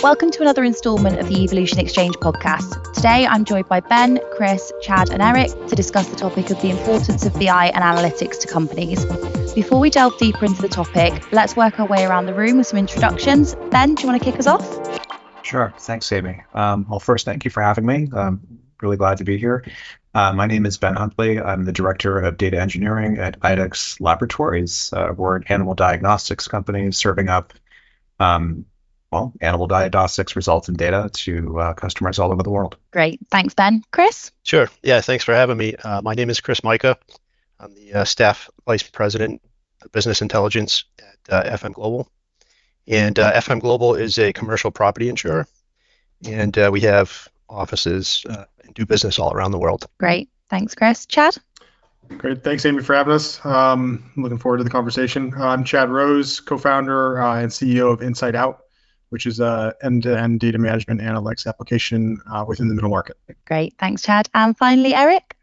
Welcome to another instalment of the Evolution Exchange podcast. Today I'm joined by Ben, Chris, Chad, and Eric to discuss the topic of the importance of BI and analytics to companies. Before we delve deeper into the topic, let's work our way around the room with some introductions. Ben, do you want to kick us off? Sure. Thanks, Aimee. Um, well, first, thank you for having me. I'm really glad to be here. Uh, my name is Ben Huntley. I'm the director of data engineering at IDEXX Laboratories. Uh, we're an animal diagnostics company serving up, um, well, animal diagnostics results and data to uh, customers all over the world. Great. Thanks, Ben. Chris? Sure. Yeah, thanks for having me. Uh, my name is Chris Majka. I'm the uh, staff vice president of business intelligence at uh, FM Global. And FM Global is a commercial property insurer. And we have offices uh, and do business all around the world. Great. Thanks, Chris. Chad? Great. Thanks, Aimee, for having us. Um, looking forward to the conversation. I'm Chad Rose, co founder uh, and CEO of InsightOut, which is a end to end data management analytics application uh, within the middle market. Great. Thanks, Chad. And finally, Eric?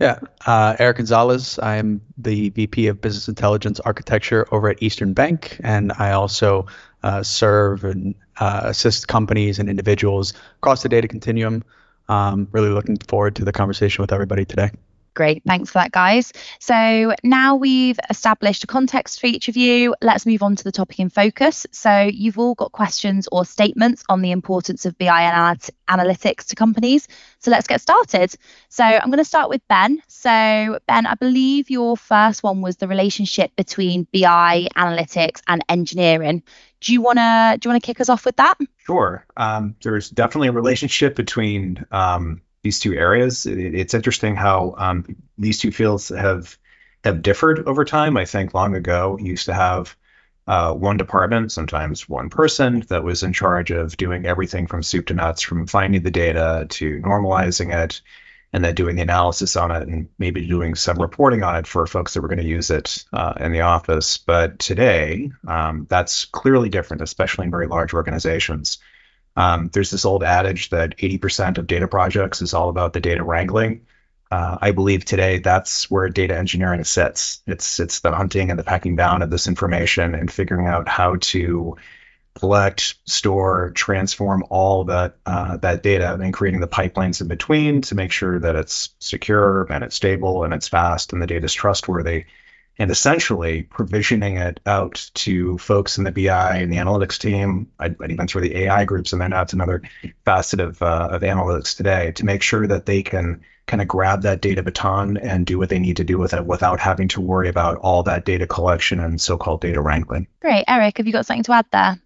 Yeah, uh, Eric Gonzalez. I'm the VP of Business Intelligence Architecture over at Eastern Bank, and I also uh, serve and uh, assist companies and individuals across the data continuum. Um, really looking forward to the conversation with everybody today. Great. Thanks for that, guys. So now we've established a context for each of you. Let's move on to the topic in focus. So you've all got questions or statements on the importance of BI analytics to companies. So let's get started. So I'm going to start with Ben. So Ben, I believe your first one was the relationship between BI analytics and engineering. Do you want to do you want to kick us off with that? Sure. Um, there's definitely a relationship between um, these two areas. It, it's interesting how um, these two fields have have differed over time. I think long ago you used to have uh, one department, sometimes one person, that was in charge of doing everything from soup to nuts, from finding the data to normalizing it, and then doing the analysis on it, and maybe doing some reporting on it for folks that were going to use it uh, in the office. But today, um, that's clearly different, especially in very large organizations. Um, there's this old adage that 80% of data projects is all about the data wrangling. Uh, I believe today that's where data engineering sits. It's it's the hunting and the packing down of this information and figuring out how to collect, store, transform all that uh, that data, and creating the pipelines in between to make sure that it's secure and it's stable and it's fast and the data is trustworthy and essentially provisioning it out to folks in the BI and the analytics team. I'd, I'd even throw the AI groups in there. that's another facet of, uh, of analytics today to make sure that they can kind of grab that data baton and do what they need to do with it without having to worry about all that data collection and so-called data wrangling. Great. Eric, have you got something to add there?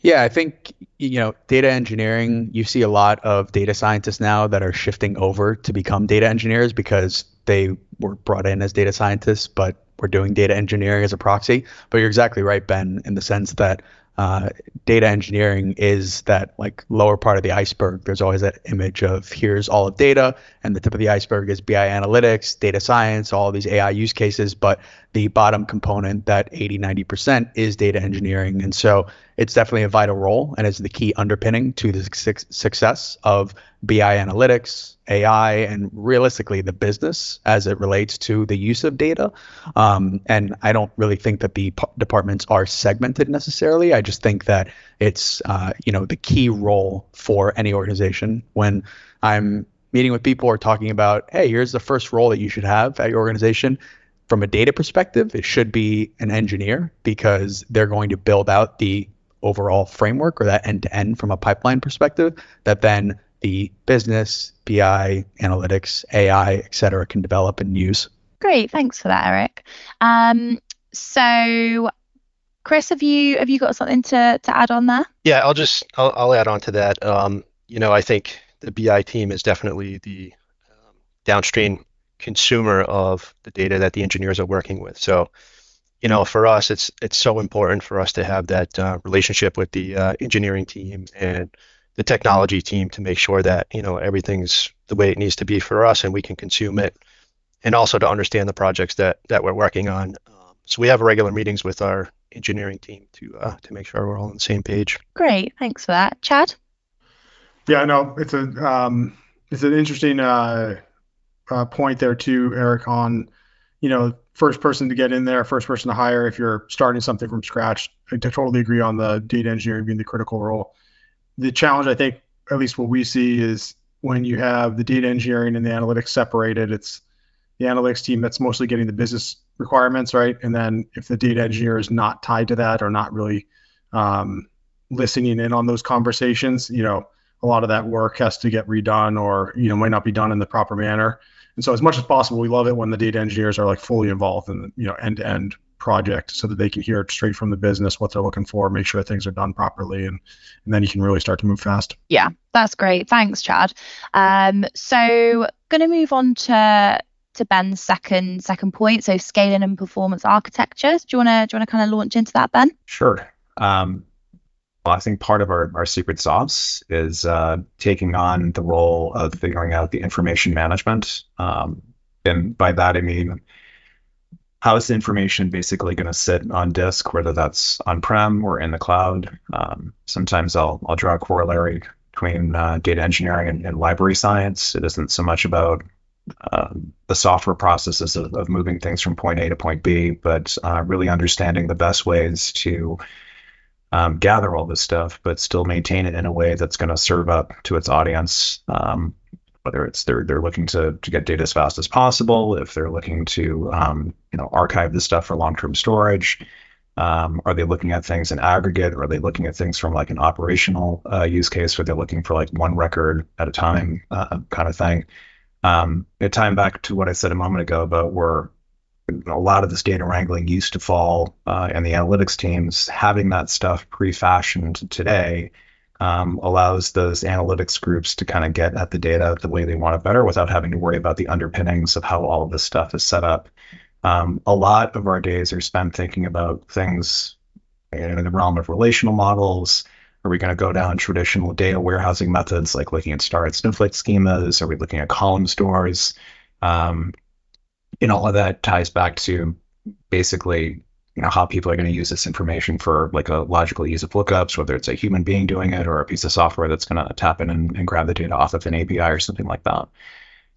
Yeah, I think you know data engineering. You see a lot of data scientists now that are shifting over to become data engineers because they were brought in as data scientists, but we're doing data engineering as a proxy. But you're exactly right, Ben, in the sense that uh, data engineering is that like lower part of the iceberg. There's always that image of here's all of data, and the tip of the iceberg is BI analytics, data science, all these AI use cases. But the bottom component, that 80, 90% is data engineering. And so it's definitely a vital role and is the key underpinning to the su- success of BI analytics, AI, and realistically the business as it relates to the use of data. Um, and I don't really think that the p- departments are segmented necessarily. I just think that it's uh, you know the key role for any organization. When I'm meeting with people or talking about, hey, here's the first role that you should have at your organization. From a data perspective, it should be an engineer because they're going to build out the overall framework or that end to end from a pipeline perspective that then the business, BI, analytics, AI, et cetera, can develop and use. Great, thanks for that, Eric. Um, so, Chris, have you have you got something to to add on there? Yeah, I'll just I'll, I'll add on to that. Um, you know, I think the BI team is definitely the um, downstream consumer of the data that the engineers are working with. So, you know, for us, it's it's so important for us to have that uh, relationship with the uh, engineering team and the technology team to make sure that you know everything's the way it needs to be for us and we can consume it, and also to understand the projects that that we're working on. Um, so we have regular meetings with our engineering team to uh, to make sure we're all on the same page. Great, thanks for that, Chad. Yeah, no, it's a um, it's an interesting uh, uh, point there too, Eric. On you know, first person to get in there, first person to hire if you're starting something from scratch. I totally agree on the data engineering being the critical role the challenge, I think, at least what we see is when you have the data engineering and the analytics separated, it's the analytics team that's mostly getting the business requirements, right? And then if the data engineer is not tied to that or not really um, listening in on those conversations, you know, a lot of that work has to get redone or, you know, might not be done in the proper manner. And so as much as possible, we love it when the data engineers are like fully involved in the, you know, end to end project so that they can hear it straight from the business what they're looking for, make sure things are done properly, and and then you can really start to move fast. Yeah, that's great. Thanks, Chad. Um, so going to move on to to Ben's second second point. So scaling and performance architectures. Do you want to do you want to kind of launch into that, Ben? Sure. Um, well, I think part of our, our secret sauce is uh, taking on the role of figuring out the information management. Um, and by that, I mean, how is the information basically going to sit on disk, whether that's on-prem or in the cloud? Um, sometimes I'll, I'll draw a corollary between uh, data engineering and, and, library science. It isn't so much about uh, the software processes of, of, moving things from point A to point B, but uh, really understanding the best ways to um, gather all this stuff, but still maintain it in a way that's going to serve up to its audience. Um, whether it's they're they're looking to to get data as fast as possible, if they're looking to um, you know archive this stuff for long-term storage, um, are they looking at things in aggregate? Or are they looking at things from like an operational uh, use case where they're looking for like one record at a time uh, kind of thing? Um, it time back to what I said a moment ago about where a lot of this data wrangling used to fall uh, in the analytics teams. Having that stuff pre-fashioned today um, allows those analytics groups to kind of get at the data the way they want it better without having to worry about the underpinnings of how all of this stuff is set up. Um, a lot of our days are spent thinking about things in the realm of relational models. Are we going to go down traditional data warehousing methods like looking at star and snowflake schemas? Are we looking at column stores? Um, and all of that ties back to basically you know how people are going to use this information for like a logical use of lookups, whether it's a human being doing it or a piece of software that's going to tap in and, and, grab the data off of an API or something like that.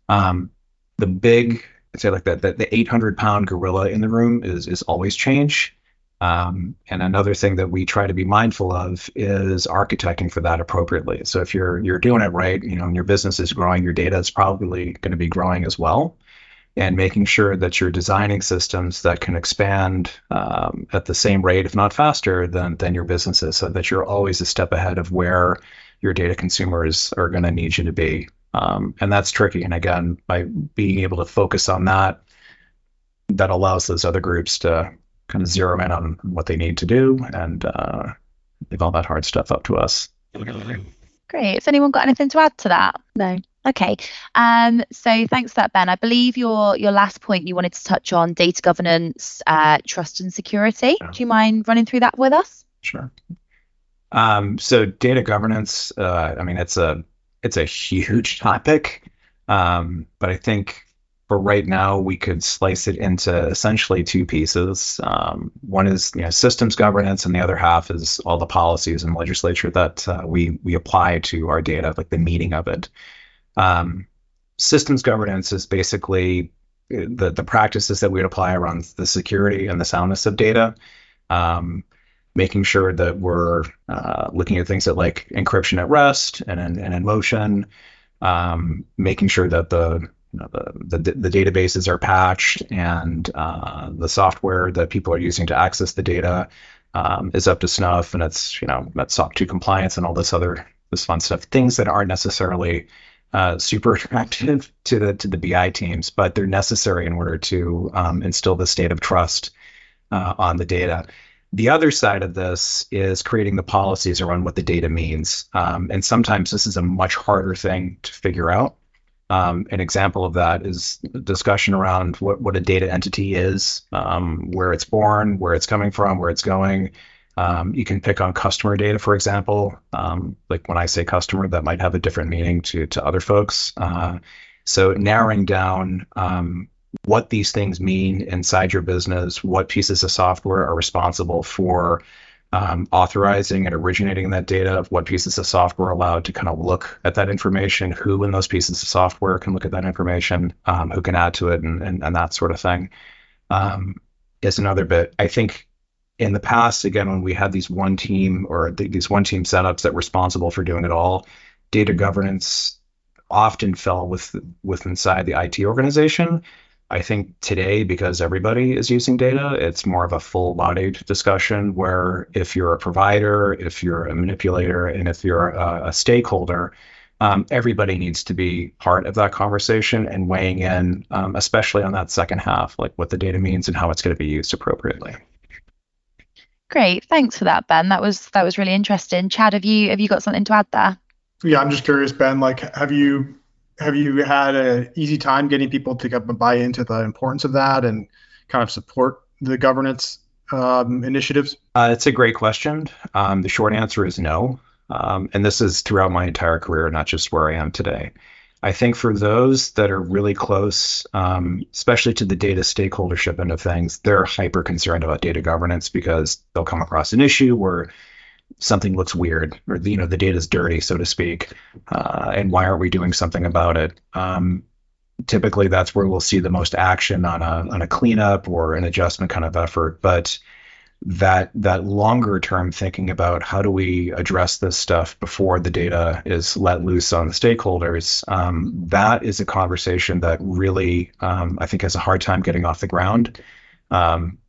Um, the big, I'd say like that, the, the 800 pound gorilla in the room is is always change. Um, and another thing that we try to be mindful of is architecting for that appropriately. So if you're you're doing it right, you know, and your business is growing, your data is probably going to be growing as well and making sure that you're designing systems that can expand um, at the same rate, if not faster, than, than your businesses, so that you're always a step ahead of where your data consumers are going to need you to be. Um, and that's tricky. And again, by being able to focus on that, that allows those other groups to kind of zero in on what they need to do and uh, leave all that hard stuff up to us. Great. Has anyone got anything to add to that? No. Okay. Um, so thanks for that, Ben. I believe your your last point you wanted to touch on data governance, uh, trust and security. Yeah. Do you mind running through that with us? Sure. Um, so data governance, uh, I mean, it's a it's a huge topic, um, but I think for right now we could slice it into essentially two pieces. Um, one is you know systems governance, and the other half is all the policies and legislature that uh, we we apply to our data, like the meaning of it. Um, systems governance is basically the, the practices that we apply around the security and the soundness of data. Um, making sure that we're uh, looking at things that like encryption at rest and, and, and in motion, um, making sure that the, you know, the, the, the databases are patched and uh, the software that people are using to access the data um, is up to snuff and it's you know met SOC 2 compliance and all this other this fun stuff. Things that aren't necessarily uh, super attractive to the to the BI teams, but they're necessary in order to um, instill the state of trust uh, on the data. The other side of this is creating the policies around what the data means, um, and sometimes this is a much harder thing to figure out. Um, an example of that is discussion around what, what a data entity is, um, where it's born, where it's coming from, where it's going, um, you can pick on customer data, for example. Um, like when I say customer, that might have a different meaning to to other folks. Uh, so narrowing down um, what these things mean inside your business, what pieces of software are responsible for um, authorizing and originating that data, what pieces of software are allowed to kind of look at that information, who in those pieces of software can look at that information, um, who can add to it, and, and, and that sort of thing. Um, is another bit. I think in the past, again, when we had these one team or th- these one team setups that were responsible for doing it all, data governance often fell with with inside the IT organization. I think today, because everybody is using data, it's more of a full bodied discussion where if you're a provider, if you're a manipulator, and if you're a, a stakeholder, um, everybody needs to be part of that conversation and weighing in, um, especially on that second half, like what the data means and how it's going to be used appropriately. Great, thanks for that, Ben. That was that was really interesting. Chad, have you have you got something to add there? Yeah, I'm just curious, Ben. Like, have you have you had an easy time getting people to buy into the importance of that and kind of support the governance um, initiatives? Uh, it's a great question. Um, the short answer is no. Um, and this is throughout my entire career, not just where I am today. I think for those that are really close, um, especially to the data stakeholdership end of things, they're hyper concerned about data governance because they'll come across an issue where something looks weird or you know the data is dirty so to speak uh, and why aren't we doing something about it? Um, typically that's where we'll see the most action on a on a cleanup or an adjustment kind of effort but that that longer term thinking about how do we address this stuff before the data is let loose on the stakeholders um, that is a conversation that really um, i think has a hard time getting off the ground um,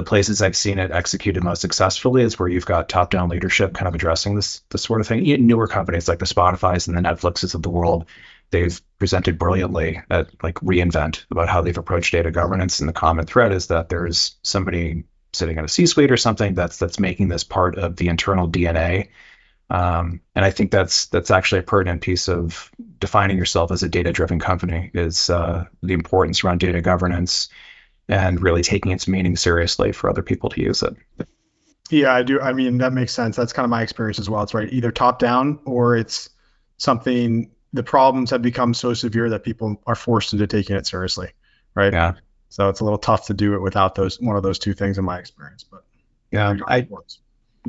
the places I've seen it executed most successfully is where you've got top-down leadership kind of addressing this this sort of thing. Newer companies like the Spotify's and the Netflixes of the world, they've presented brilliantly at like reInvent about how they've approached data governance. And the common thread is that there's somebody sitting in a C-suite or something that's that's making this part of the internal DNA. Um, and I think that's that's actually a pertinent piece of defining yourself as a data-driven company is uh, the importance around data governance and really taking its meaning seriously for other people to use it. Yeah, I do. I mean, that makes sense. That's kind of my experience as well. It's right, either top down or it's something. The problems have become so severe that people are forced into taking it seriously, right? Yeah. So it's a little tough to do it without those one of those two things in my experience. But yeah, I,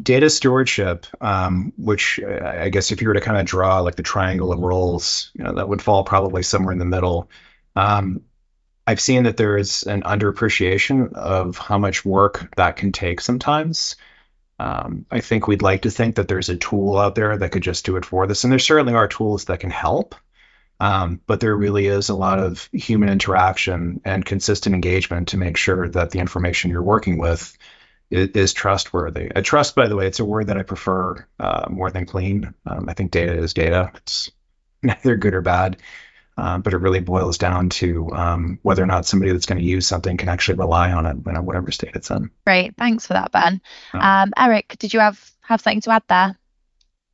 data stewardship, um, which uh, I guess if you were to kind of draw like the triangle of roles, you know, that would fall probably somewhere in the middle. Um, I've seen that there is an underappreciation of how much work that can take sometimes. Um, I think we'd like to think that there's a tool out there that could just do it for this, and there certainly are tools that can help. Um, but there really is a lot of human interaction and consistent engagement to make sure that the information you're working with is, is trustworthy. A trust, by the way, it's a word that I prefer uh, more than clean. Um, I think data is data. It's neither good or bad. Um, but it really boils down to um, whether or not somebody that's going to use something can actually rely on it in whatever state it's in. Great, thanks for that, Ben. Um, Eric, did you have have something to add there?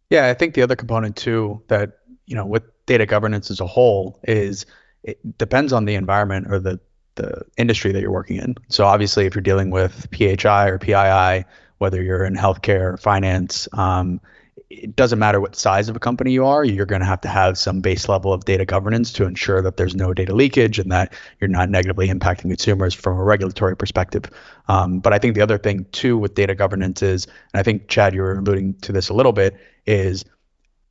Yeah, I think the other component too that you know with data governance as a whole is it depends on the environment or the the industry that you're working in. So obviously, if you're dealing with PHI or PII, whether you're in healthcare, or finance, um, it doesn't matter what size of a company you are, you're going to have to have some base level of data governance to ensure that there's no data leakage and that you're not negatively impacting consumers from a regulatory perspective. Um, but I think the other thing too with data governance is, and I think Chad, you were alluding to this a little bit, is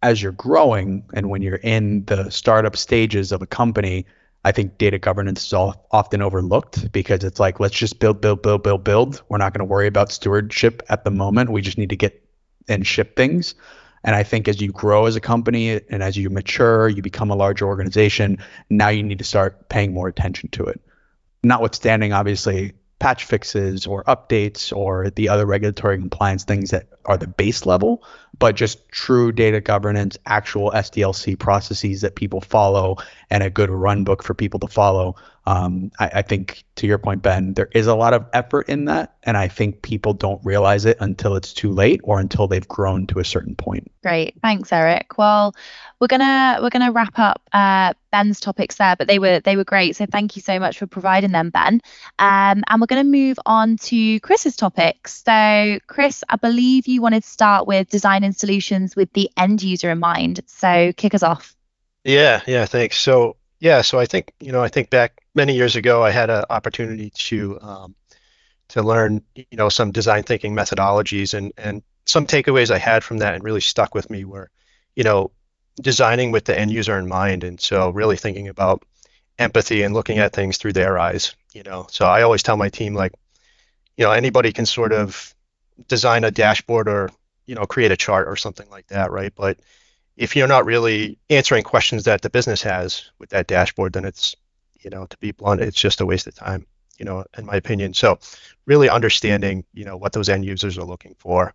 as you're growing and when you're in the startup stages of a company, I think data governance is all, often overlooked because it's like, let's just build, build, build, build, build. We're not going to worry about stewardship at the moment. We just need to get and ship things. And I think as you grow as a company and as you mature, you become a larger organization, now you need to start paying more attention to it. Notwithstanding, obviously, patch fixes or updates or the other regulatory compliance things that are the base level, but just true data governance, actual SDLC processes that people follow, and a good run book for people to follow. Um, I, I, think, to your point, Ben, there is a lot of effort in that, and I think people don't realize it until it's too late or until they've grown to a certain point. Great, thanks, Eric. Well, we're gonna we're gonna wrap up uh, Ben's topics there, but they were they were great. So thank you so much for providing them, Ben. Um, and we're gonna move on to Chris's topics. So, Chris, I believe you wanted to start with designing solutions with the end user in mind. So, kick us off. Yeah, yeah, thanks. So yeah, so I think you know I think back many years ago I had an opportunity to um, to learn you know some design thinking methodologies and and some takeaways I had from that and really stuck with me were you know designing with the end user in mind and so really thinking about empathy and looking at things through their eyes you know so I always tell my team like you know anybody can sort of design a dashboard or you know create a chart or something like that, right? But if you're not really answering questions that the business has with that dashboard, then it's you know to be blunt, it's just a waste of time, you know, in my opinion. So really understanding you know what those end users are looking for,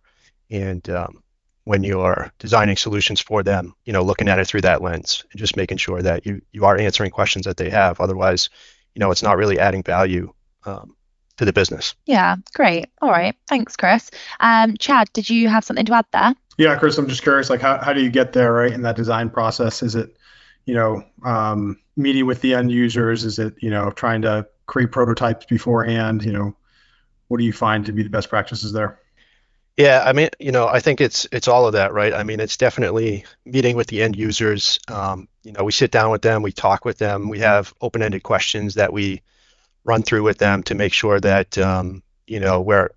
and um, when you're designing solutions for them, you know, looking at it through that lens and just making sure that you you are answering questions that they have. Otherwise, you know, it's not really adding value um, to the business. Yeah, great. All right. Thanks, Chris. Um, Chad, did you have something to add there? Yeah, Chris, I'm just curious, like, how, how do you get there, right, in that design process? Is it, you know, um, meeting with the end users? Is it, you know, trying to create prototypes beforehand? You know, what do you find to be the best practices there? Yeah, I mean, you know, I think it's it's all of that, right? I mean, it's definitely meeting with the end users. Um, you know, we sit down with them, we talk with them, we have open-ended questions that we run through with them to make sure that um, you know we're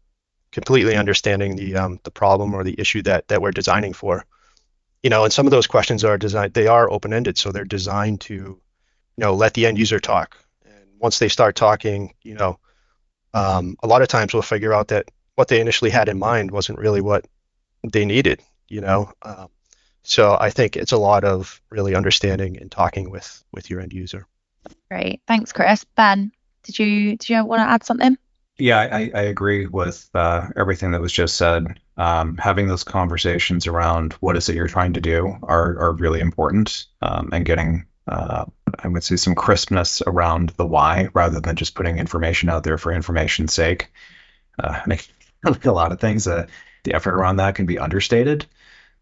completely understanding the um, the problem or the issue that that we're designing for. You know, and some of those questions are designed they are open-ended, so they're designed to you know let the end user talk. And once they start talking, you know, um, a lot of times we'll figure out that what they initially had in mind wasn't really what they needed. You know, um, so I think it's a lot of really understanding and talking with with your end user. Great, thanks, Chris. Ben, did you did you want to add something? Yeah, I, I agree with uh, everything that was just said. Um, having those conversations around what is it you're trying to do are are really important, um, and getting uh, I would say some crispness around the why rather than just putting information out there for information's sake. Uh, I think a lot of things that the effort around that can be understated.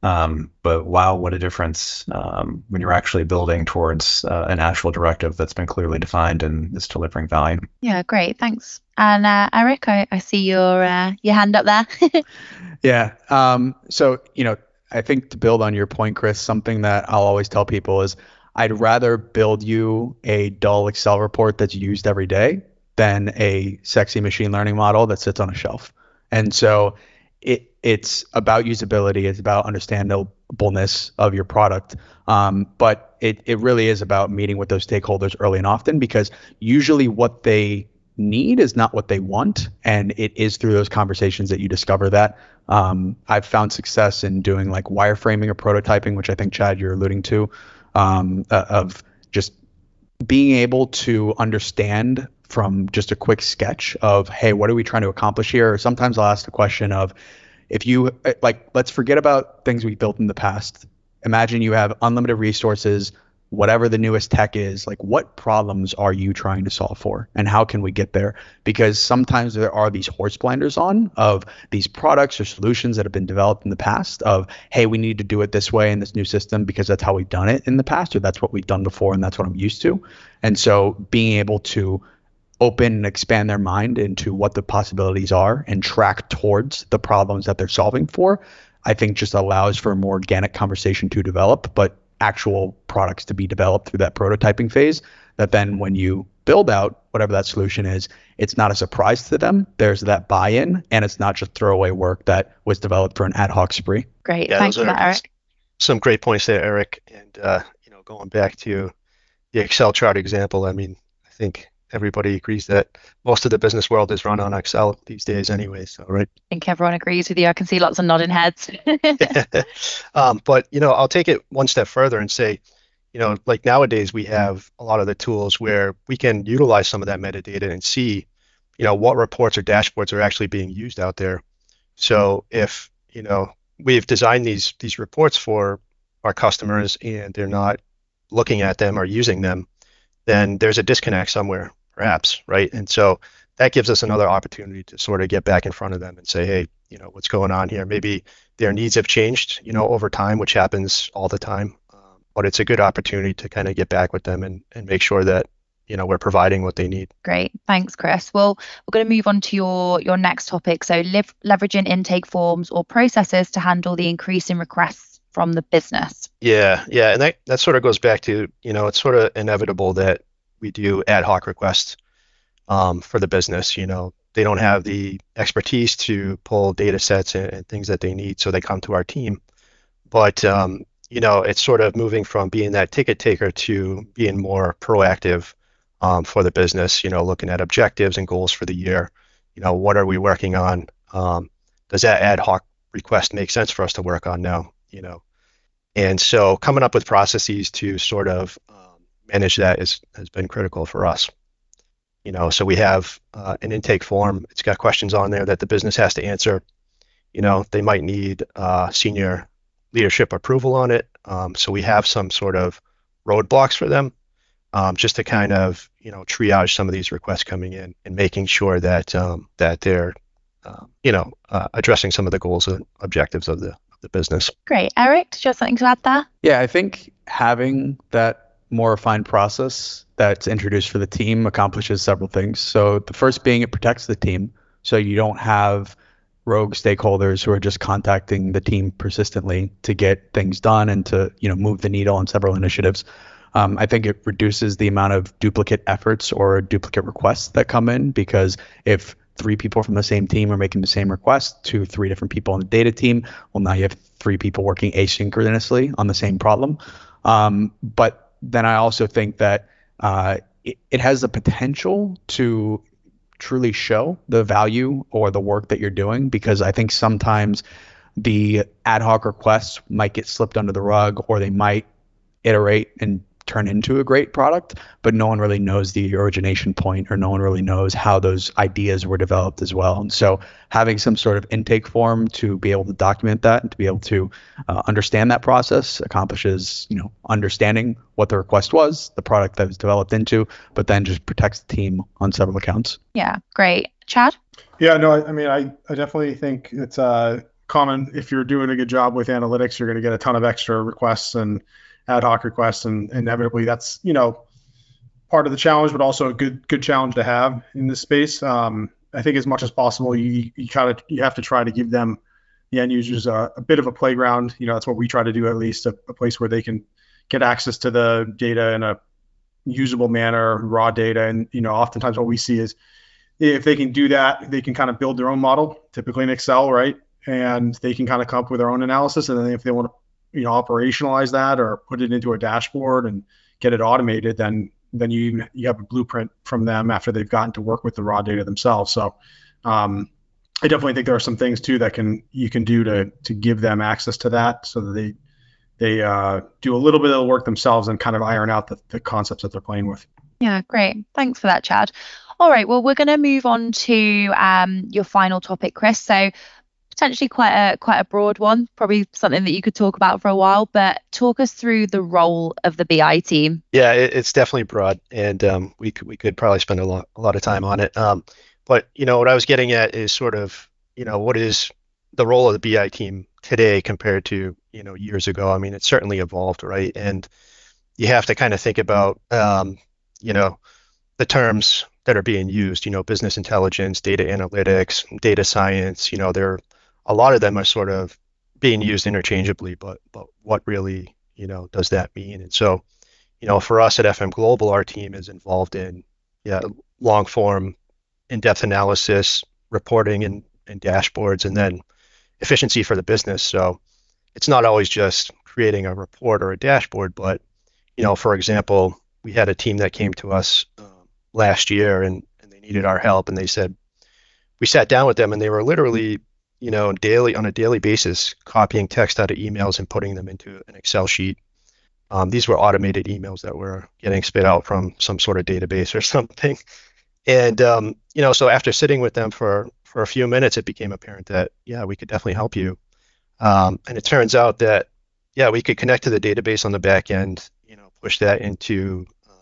Um, but wow, what a difference um, when you're actually building towards uh, an actual directive that's been clearly defined and is delivering value. Yeah, great, thanks. And uh, Eric, I, I, see your uh, your hand up there. yeah. Um, so you know, I think to build on your point, Chris, something that I'll always tell people is I'd rather build you a dull Excel report that's used every day than a sexy machine learning model that sits on a shelf. And so it it's about usability, it's about understandableness of your product. Um, but it, it really is about meeting with those stakeholders early and often because usually what they need is not what they want. And it is through those conversations that you discover that. Um, I've found success in doing like wireframing or prototyping, which I think, Chad, you're alluding to, um, uh, of just being able to understand from just a quick sketch of, hey, what are we trying to accomplish here? Or sometimes I'll ask the question of, if you uh, like let's forget about things we built in the past. Imagine you have unlimited resources whatever the newest tech is like what problems are you trying to solve for? And how can we get there? Because sometimes there are these horse blinders on of these products or solutions that have been developed in the past of hey we need to do it this way in this new system because that's how we've done it in the past or that's what we've done before and that's what i'm used to. And so being able to open and expand their mind into what the possibilities are and track towards the problems that they're solving for, I think just allows for a more organic conversation to develop, but actual products to be developed through that prototyping phase. That then when you build out whatever that solution is, it's not a surprise to them. There's that buy in, and it's not just throwaway work that was developed for an ad hoc spree. Great. Yeah, Thanks for that, Eric. Some great points there, Eric. And, uh, you know, going back to the Excel chart example, I mean, I think everybody agrees that most of the business world is run on Excel these days anyway. So, right. I think everyone agrees with you. I can see lots of nodding heads. um, but, you know, I'll take it one step further and say, you know, like nowadays we have a lot of the tools where we can utilize some of that metadata and see, you know, what reports or dashboards are actually being used out there. So if, you know, we've designed these these reports for our customers and they're not looking at them or using them, then there's a disconnect somewhere perhaps, right? And so that gives us another opportunity to sort of get back in front of them and say, hey, you know, what's going on here? Maybe their needs have changed, you know, over time, which happens all the time. Um, but it's a good opportunity to kind of get back with them and, and make sure that you know we're providing what they need great thanks chris well we're going to move on to your your next topic so live, leveraging intake forms or processes to handle the increase in requests from the business yeah yeah and that, that sort of goes back to you know it's sort of inevitable that we do ad hoc requests um, for the business. You know, they don't have the expertise to pull data sets and, and things that they need, so they come to our team. But um, you know, it's sort of moving from being that ticket taker to being more proactive um, for the business. You know, looking at objectives and goals for the year. You know, what are we working on? Um, does that ad hoc request make sense for us to work on now? You know, and so coming up with processes to sort of um, manage that is has been critical for us. You know, so we have uh, an intake form. It's got questions on there that the business has to answer. You know, they might need uh, senior leadership approval on it. Um, so we have some sort of roadblocks for them, um, just to kind of you know triage some of these requests coming in and making sure that um, that they're uh, you know uh, addressing some of the goals and objectives of the of the business. Great, Eric. Did you have something to add there? Yeah, I think having that more refined process that's introduced for the team accomplishes several things. So the first being it protects the team, so you don't have rogue stakeholders who are just contacting the team persistently to get things done and to you know move the needle on several initiatives. Um, I think it reduces the amount of duplicate efforts or duplicate requests that come in because if three people from the same team are making the same request to three different people on the data team, well, now you have three people working asynchronously on the same problem. Um, but then I also think that uh, it, it has the potential to truly show the value or the work that you're doing because I think sometimes the ad hoc requests might get slipped under the rug or they might iterate and turn into a great product, but no one really knows the origination point or no one really knows how those ideas were developed as well. And so having some sort of intake form to be able to document that and to be able to uh, understand that process accomplishes, you know, understanding what the request was, the product that was developed into, but then just protects the team on several accounts. Yeah, great. Chad? Yeah, no, I, I mean, I, I definitely think it's uh, common if you're doing a good job with analytics, you're going to get a ton of extra requests and ad hoc requests, and inevitably that's you know part of the challenge, but also a good good challenge to have in this space. Um, I think as much as possible, you you kind of you have to try to give them the end users a, a, bit of a playground. You know, that's what we try to do at least, a, a, place where they can get access to the data in a usable manner, raw data, and you know, oftentimes what we see is if they can do that, they can kind of build their own model, typically in Excel, right? And they can kind of come up with their own analysis, and then if they want to you know operationalize that or put it into a dashboard and get it automated, then then you you have a blueprint from them after they've gotten to work with the raw data themselves. So um, I definitely think there are some things too that can you can do to to give them access to that so that they they uh, do a little bit of the work themselves and kind of iron out the, the concepts that they're playing with. Yeah, great. Thanks for that, Chad. All right, well, we're going to move on to um, your final topic, Chris. So potentially quite a quite a broad one, probably something that you could talk about for a while. But talk us through the role of the BI team. Yeah, it, it's definitely broad, and um, we could we could probably spend a lot a lot of time on it. Um, but you know what I was getting at is sort of you know what is the role of the BI team today compared to you know years ago. I mean, it's certainly evolved, right? And you have to kind of think about um, you know the terms that are being used. You know, business intelligence, data analytics, data science. You know, they're a lot of them are sort of being used interchangeably, but but what really you know does that mean? And so, you know, for us at FM Global, our team is involved in yeah long form, in depth analysis, reporting, and, and dashboards, and then efficiency for the business. So it's not always just creating a report or a dashboard, but you know, for example, we had a team that came to us um, last year and, and they needed our help, and they said we sat down with them and they were literally you know, daily on a daily basis, copying text out of emails and putting them into an Excel sheet. Um, these were automated emails that were getting spit out from some sort of database or something. And um, you know, so after sitting with them for for a few minutes, it became apparent that yeah, we could definitely help you. Um, and it turns out that yeah, we could connect to the database on the back end, you know, push that into uh,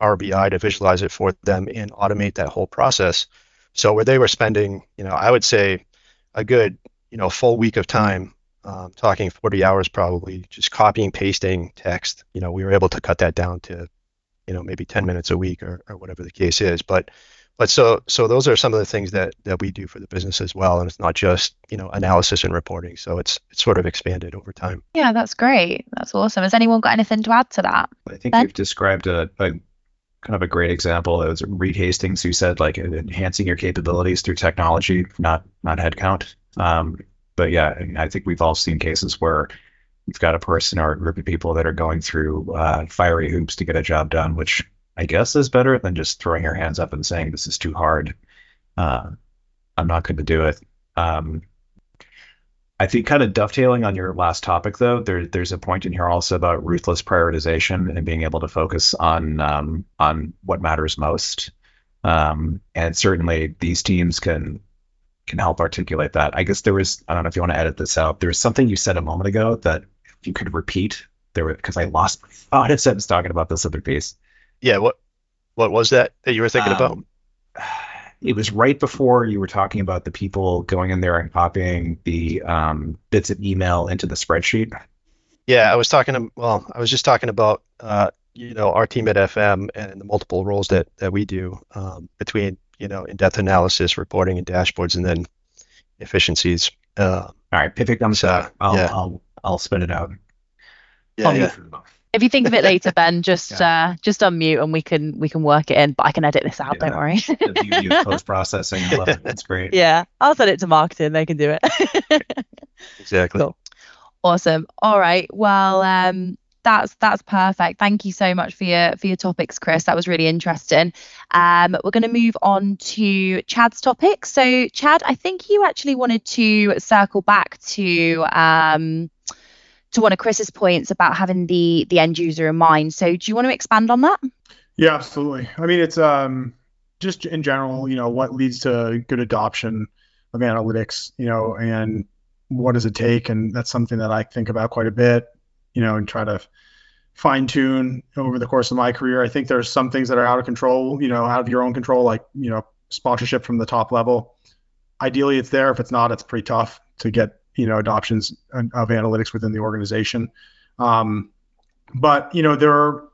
Power BI to visualize it for them and automate that whole process. So where they were spending, you know, I would say a good you know full week of time um, talking 40 hours probably just copying pasting text. You know we were able to cut that down to you know maybe 10 minutes a week or, or whatever the case is. But but so so those are some of the things that that we do for the business as well. And it's not just you know analysis and reporting. So it's it's sort of expanded over time. Yeah that's great. That's awesome. Has anyone got anything to add to that? I think ben? you've described a, a kind of a great example. It was Reed Hastings who said like enhancing your capabilities through technology, not not headcount. Um, but yeah, I think we've all seen cases where you've got a person or a group of people that are going through uh, fiery hoops to get a job done, which I guess is better than just throwing your hands up and saying this is too hard. Uh, I'm not going to do it. Um, I think kind of dovetailing on your last topic, though, there, there's a point in here also about ruthless prioritization and being able to focus on um, on what matters most. Um, and certainly, these teams can can help articulate that. I guess there was I don't know if you want to edit this out. There was something you said a moment ago that if you could repeat there because I lost my thought as I was talking about this other piece. Yeah, what what was that that you were thinking um, about? It was right before you were talking about the people going in there and copying the um, bits of email into the spreadsheet. Yeah, I was talking. To, well, I was just talking about uh, you know our team at FM and the multiple roles that that we do um, between you know in-depth analysis, reporting, and dashboards, and then efficiencies. Uh, All right, pick thumbs so, up. I'll, yeah. I'll I'll spin it out. Yeah, yeah. If you think of it later, Ben, just yeah. uh, just unmute and we can we can work it in. But I can edit this out. Yeah. Don't worry. the beauty of post processing. That's great. Yeah, I'll send it to marketing. They can do it. exactly. Cool. Awesome. All right. Well, um, that's that's perfect. Thank you so much for your for your topics, Chris. That was really interesting. Um, we're going to move on to Chad's topic. So, Chad, I think you actually wanted to circle back to um, to one of Chris's points about having the the end user in mind. So, do you want to expand on that? Yeah, absolutely. I mean, it's um just in general, you know, what leads to good adoption of analytics, you know, and what does it take? And that's something that I think about quite a bit you know, and try to fine tune over the course of my career. I think there's some things that are out of control, you know, out of your own control, like, you know, sponsorship from the top level. Ideally, it's there. If it's not, it's pretty tough to get, you know, adoptions of analytics within the organization. Um, but, you know, there are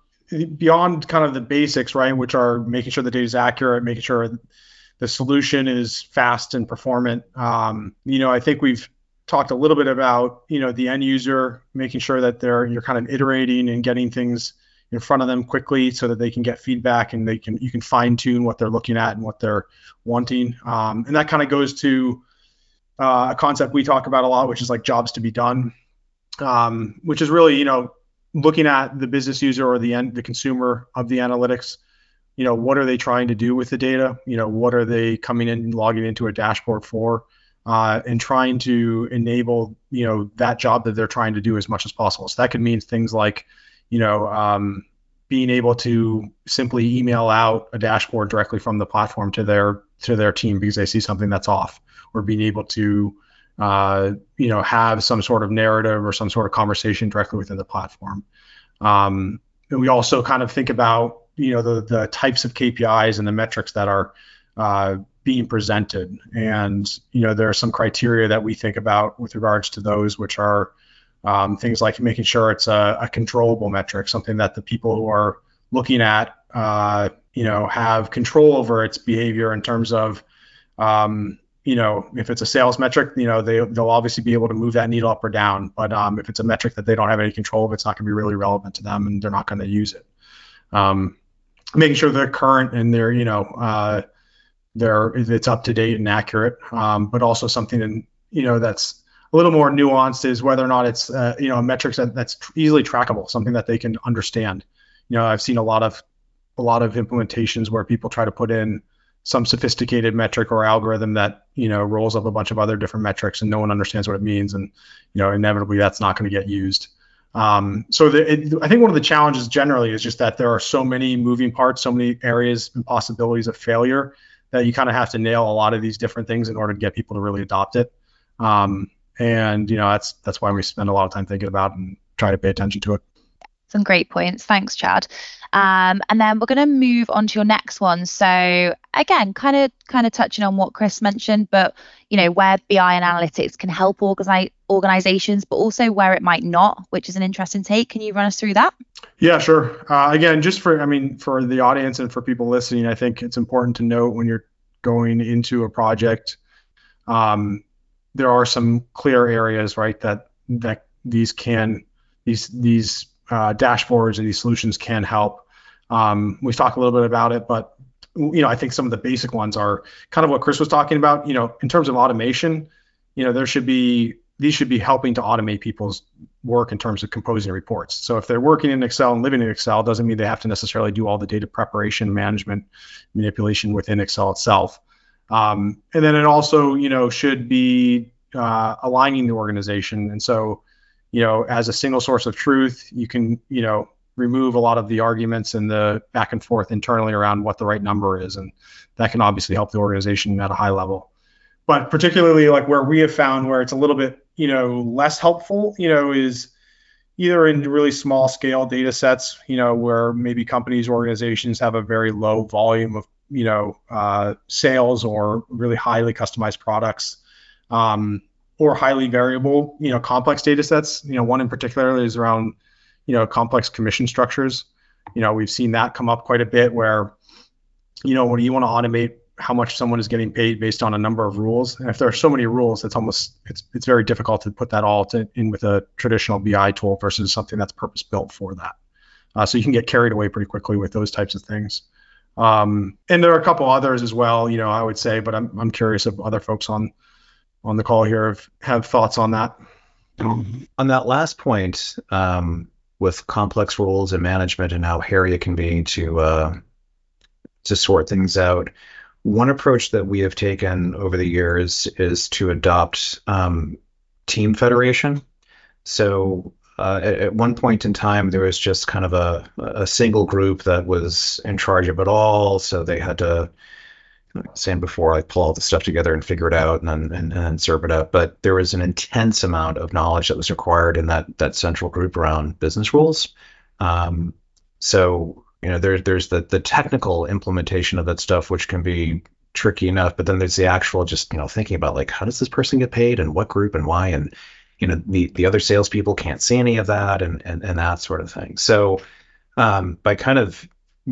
beyond kind of the basics, right, which are making sure the data is accurate, making sure the solution is fast and performant. Um, you know, I think we've talked a little bit about you know the end user making sure that they're you're kind of iterating and getting things in front of them quickly so that they can get feedback and they can you can fine tune what they're looking at and what they're wanting um, and that kind of goes to uh, a concept we talk about a lot which is like jobs to be done um, which is really you know looking at the business user or the end the consumer of the analytics you know what are they trying to do with the data? You know what are they coming in and logging into a dashboard for? Uh, and trying to enable you know that job that they're trying to do as much as possible. So that could mean things like you know um, being able to simply email out a dashboard directly from the platform to their to their team because they see something that's off, or being able to uh, you know have some sort of narrative or some sort of conversation directly within the platform. Um, and we also kind of think about you know the the types of KPIs and the metrics that are uh, being presented. And you know, there are some criteria that we think about with regards to those, which are um, things like making sure it's a, a, controllable metric, something that the people who are looking at, uh, you know, have control over its behavior in terms of, um, you know, if it's a sales metric, you know, they, they'll obviously be able to move that needle up or down. But um, if it's a metric that they don't have any control of, it's not going to be really relevant to them and they're not going to use it. Um, making sure they're current and they're, you know, uh, there it's up to date and accurate, um, but also something in, you know that's a little more nuanced is whether or not it's uh, you know a metrics that, that's easily trackable, something that they can understand. You know, I've seen a lot of a lot of implementations where people try to put in some sophisticated metric or algorithm that you know rolls up a bunch of other different metrics and no one understands what it means, and you know inevitably that's not going to get used. Um, so the, it, I think one of the challenges generally is just that there are so many moving parts, so many areas and possibilities of failure that you kind of have to nail a lot of these different things in order to get people to really adopt it. Um, and you know that's that's why we spend a lot of time thinking about and try to pay attention to it. Some great points. Thanks, Chad. Um, and then we're going to move on to your next one. So again, kind of kind of touching on what Chris mentioned, but you know where BI and analytics can help organize organizations, but also where it might not, which is an interesting take. Can you run us through that? Yeah, sure. Uh, again, just for I mean for the audience and for people listening, I think it's important to note when you're going into a project, um, there are some clear areas, right, that that these can these these uh, dashboards and these solutions can help. Um, we've talked a little bit about it, but you know, I think some of the basic ones are kind of what Chris was talking about. You know, in terms of automation, you know, there should be these should be helping to automate people's work in terms of composing reports. So if they're working in Excel and living in Excel, doesn't mean they have to necessarily do all the data preparation, management, manipulation within Excel itself. Um, and then it also, you know, should be uh, aligning the organization. And so, you know, as a single source of truth, you can, you know, remove a lot of the arguments and the back and forth internally around what the right number is. And that can obviously help the organization at a high level. But particularly like where we have found where it's a little bit, you know, less helpful, you know, is either in really small scale data sets, you know, where maybe companies, organizations have a very low volume of, you know, uh, sales or really highly customized products. Um, or highly variable, you know, complex data sets. You know, one in particular is around you know, complex commission structures. You know, we've seen that come up quite a bit where, you know, when you want to automate how much someone is getting paid based on a number of rules, and if there are so many rules, it's almost it's it's very difficult to put that all to, in with a traditional BI tool versus something that's purpose built for that. Uh, so you can get carried away pretty quickly with those types of things. Um, and there are a couple others as well, you know, I would say, but I'm I'm curious if other folks on on the call here have, have thoughts on that. On that last point, um, with complex roles and management and how hairy it can be to uh, to sort things out. One approach that we have taken over the years is to adopt um, team federation. So uh, at, at, one point in time, there was just kind of a, a single group that was in charge of it all. So they had to saying before, I pull all the stuff together and figure it out and then and, and serve it up. But there was an intense amount of knowledge that was required in that that central group around business rules. Um, so you know, there, there's the the technical implementation of that stuff, which can be tricky enough. But then there's the actual just you know thinking about like how does this person get paid and what group and why and you know the the other salespeople can't see any of that and and, and that sort of thing. So um, by kind of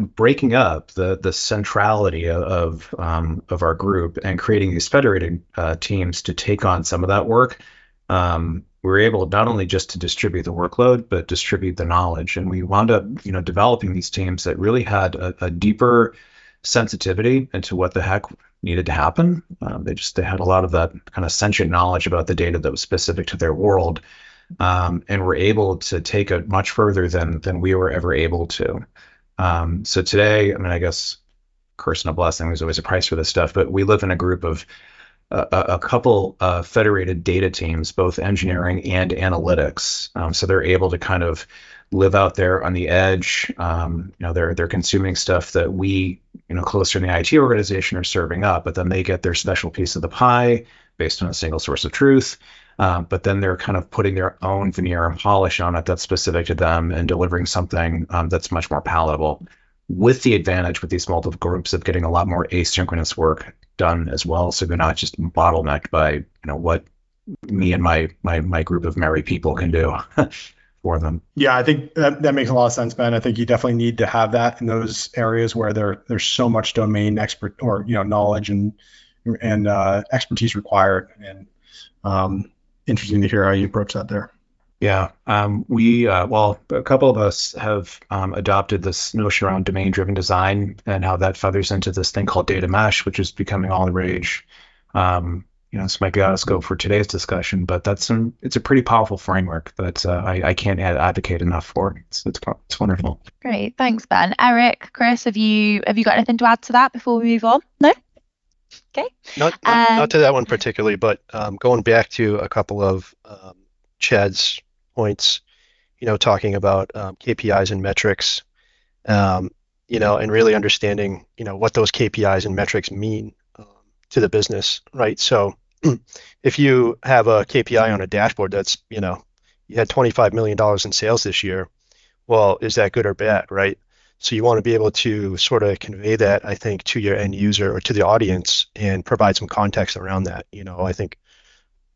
breaking up the the centrality of um, of our group and creating these federated uh, teams to take on some of that work, um, we were able not only just to distribute the workload but distribute the knowledge, and we wound up you know developing these teams that really had a, a deeper sensitivity into what the heck needed to happen. Um, they just they had a lot of that kind of sentient knowledge about the data that was specific to their world. Um, and were able to take it much further than than we were ever able to. Um, so today, I mean, I guess curse and a blessing. There's always a price for this stuff, but we live in a group of uh, a couple uh, federated data teams, both engineering and analytics. Um, so they're able to kind of live out there on the edge. Um, you know, they're they're consuming stuff that we, you know, closer in the IT organization are serving up, but then they get their special piece of the pie based on a single source of truth. Um, but then they're kind of putting their own veneer and polish on it that's specific to them and delivering something um, that's much more palatable. With the advantage with these multiple groups of getting a lot more asynchronous work done as well, so they're not just bottlenecked by you know what me and my my my group of merry people can do. for them. Yeah, I think that, that makes a lot of sense, Ben. I think you definitely need to have that in those areas where there there's so much domain expert or you know knowledge and and uh, expertise required. And um, interesting to hear how you approach that there. Yeah, um, we uh, well, a couple of us have um, adopted this notion around domain-driven design and how that feathers into this thing called data mesh, which is becoming all the rage. Um, you know, this might be out of scope for today's discussion, but that's some, it's a pretty powerful framework that uh, I, I can't advocate enough for. It's, it's it's wonderful. Great, thanks, Ben. Eric, Chris, have you have you got anything to add to that before we move on? No. Okay. Not not, um, not to that one particularly, but um, going back to a couple of um, Chad's points, you know, talking about um, KPIs and metrics, um, you know, and really understanding, you know, what those KPIs and metrics mean um, to the business, right? So, if you have a KPI on a dashboard that's, you know, you had $25 million in sales this year, well, is that good or bad, right? So you want to be able to sort of convey that, I think, to your end user or to the audience and provide some context around that. You know, I think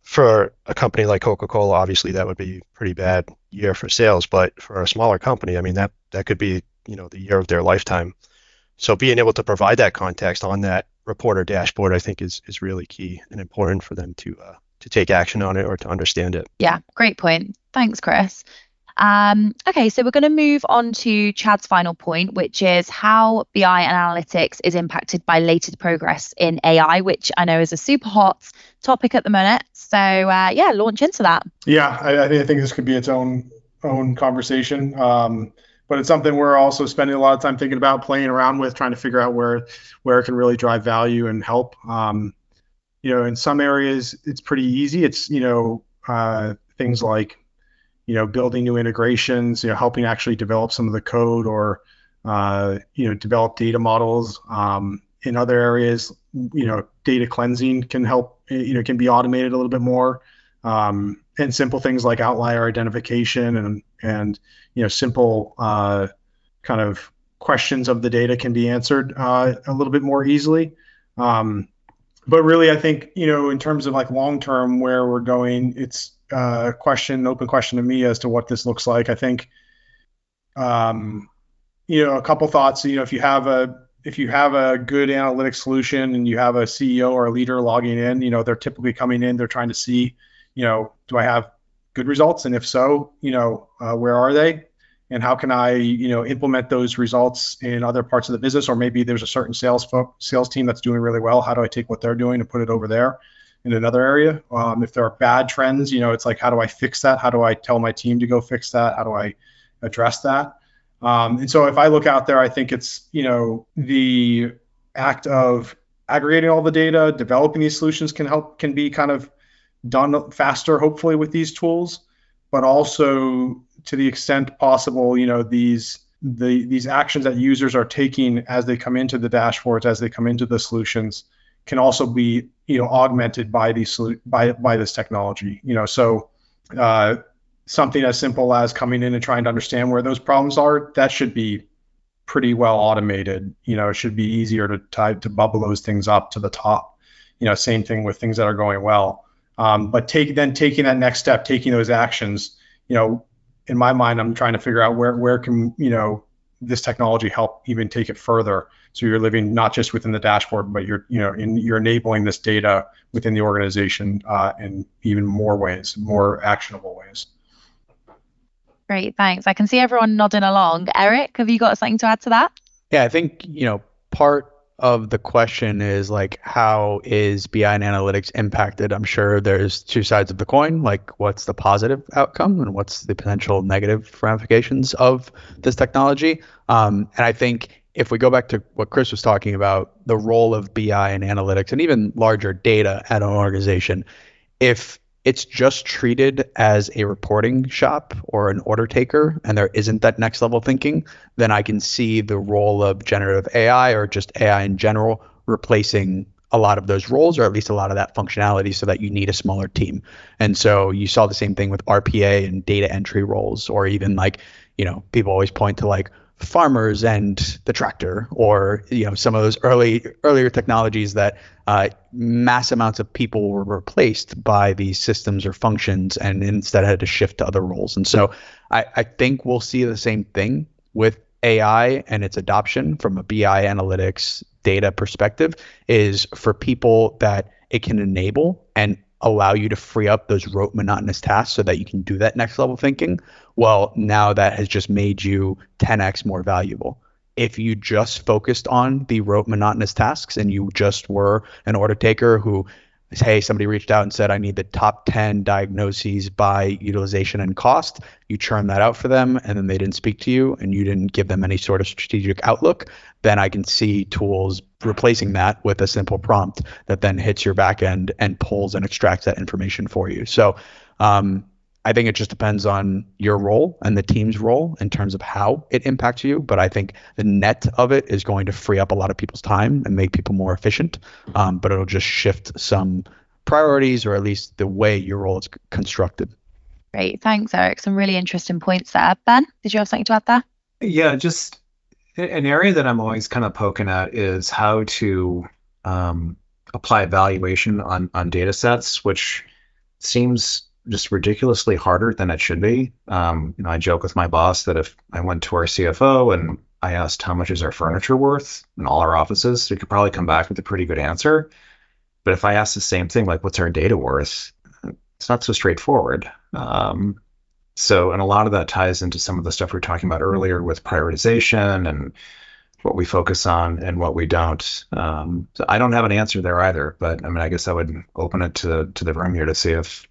for a company like Coca-Cola, obviously that would be a pretty bad year for sales, but for a smaller company, I mean that that could be, you know, the year of their lifetime. So being able to provide that context on that reporter dashboard, I think is is really key and important for them to uh, to take action on it or to understand it. Yeah, great point. Thanks, Chris. Um, okay, so we're going to move on to Chad's final point, which is how BI and analytics is impacted by latest progress in AI, which I know is a super hot topic at the minute. So uh, yeah, launch into that. Yeah, I, I, think this could be its own own conversation. Um, but it's something we're also spending a lot of time thinking about, playing around with, trying to figure out where where it can really drive value and help. Um, you know, in some areas it's pretty easy. It's you know uh, things like you know building new integrations, you know, helping actually develop some of the code or uh, you know develop data models. Um, in other areas, you know, data cleansing can help. You know, can be automated a little bit more. Um, and simple things like outlier identification and and you know simple uh, kind of questions of the data can be answered uh, a little bit more easily. Um, but really, I think you know in terms of like long term where we're going, it's uh, question, open question to me as to what this looks like. I think, um, you know, a couple thoughts. You know, if you have a if you have a good analytics solution and you have a CEO or a leader logging in, you know, they're typically coming in, they're trying to see, you know, do I have good results? And if so, you know, uh, where are they? And how can I, you know, implement those results in other parts of the business? Or maybe there's a certain sales fo- sales team that's doing really well. How do I take what they're doing and put it over there in another area? Um, if there are bad trends, you know, it's like how do I fix that? How do I tell my team to go fix that? How do I address that? Um, and so if I look out there, I think it's, you know, the act of aggregating all the data, developing these solutions can help, can be kind of done faster, hopefully, with these tools, but also to the extent possible, you know, these the these actions that users are taking as they come into the dashboards, as they come into the solutions, can also be you know augmented by these by by this technology. You know, so uh, something as simple as coming in and trying to understand where those problems are, that should be pretty well automated. You know, it should be easier to type to bubble those things up to the top. You know, same thing with things that are going well. Um, but take then taking that next step, taking those actions. You know, in my mind, I'm trying to figure out where where can you know this technology help even take it further. So you're living not just within the dashboard, but you're you know in, you're enabling this data within the organization uh, in even more ways, more actionable ways. Great, thanks. I can see everyone nodding along. Eric, have you got something to add to that? Yeah, I think you know part of the question is like how is BI and analytics impacted? I'm sure there's two sides of the coin, like what's the positive outcome and what's the potential negative ramifications of this technology. Um, and I think if we go back to what Chris was talking about, the role of BI and analytics and even larger data at an organization, if it's just treated as a reporting shop or an order taker and there isn't that next level thinking, then I can see the role of generative AI or just AI in general replacing a lot of those roles or at least a lot of that functionality so that you need a smaller team. And so you saw the same thing with RPA and data entry roles or even like, you know, people always point to like farmers and the tractor or you know some of those early earlier technologies that uh, mass amounts of people were replaced by these systems or functions and instead had to shift to other roles. And so I, I think we'll see the same thing with AI and its adoption from a BI analytics data perspective is for people that it can enable and allow you to free up those rote monotonous tasks so that you can do that next level thinking well now that has just made you 10x more valuable. If you just focused on the rote monotonous tasks and you just were an order taker who hey somebody reached out and said i need the top 10 diagnoses by utilization and cost. You churn that out for them and then they didn't speak to you and you didn't give them any sort of strategic outlook then i can see tools replacing that with a simple prompt that then hits your backend and pulls and extracts that information for you. So um, I think it just depends on your role and the team's role in terms of how it impacts you. But I think the net of it is going to free up a lot of people's time and make people more efficient. Um, but it'll just shift some priorities or at least the way your role is constructed. Great. Thanks, Eric. Some really interesting points there. Ben, did you have something to add there? Yeah, just an area that I'm always kind of poking at is how to um, apply evaluation on, on data sets, which seems just ridiculously harder than it should be. Um, you know, I joke with my boss that if I went to our CFO and I asked how much is our furniture worth in all our offices, we could probably come back with a pretty good answer. But if I ask the same thing, like what's our data worth, it's not so straightforward. Um, so, and a lot of that ties into some of the stuff we were talking about earlier with prioritization and what we focus on and what we don't. Um, so I don't have an answer there either, but I mean, I guess I would open it to to the room here to see if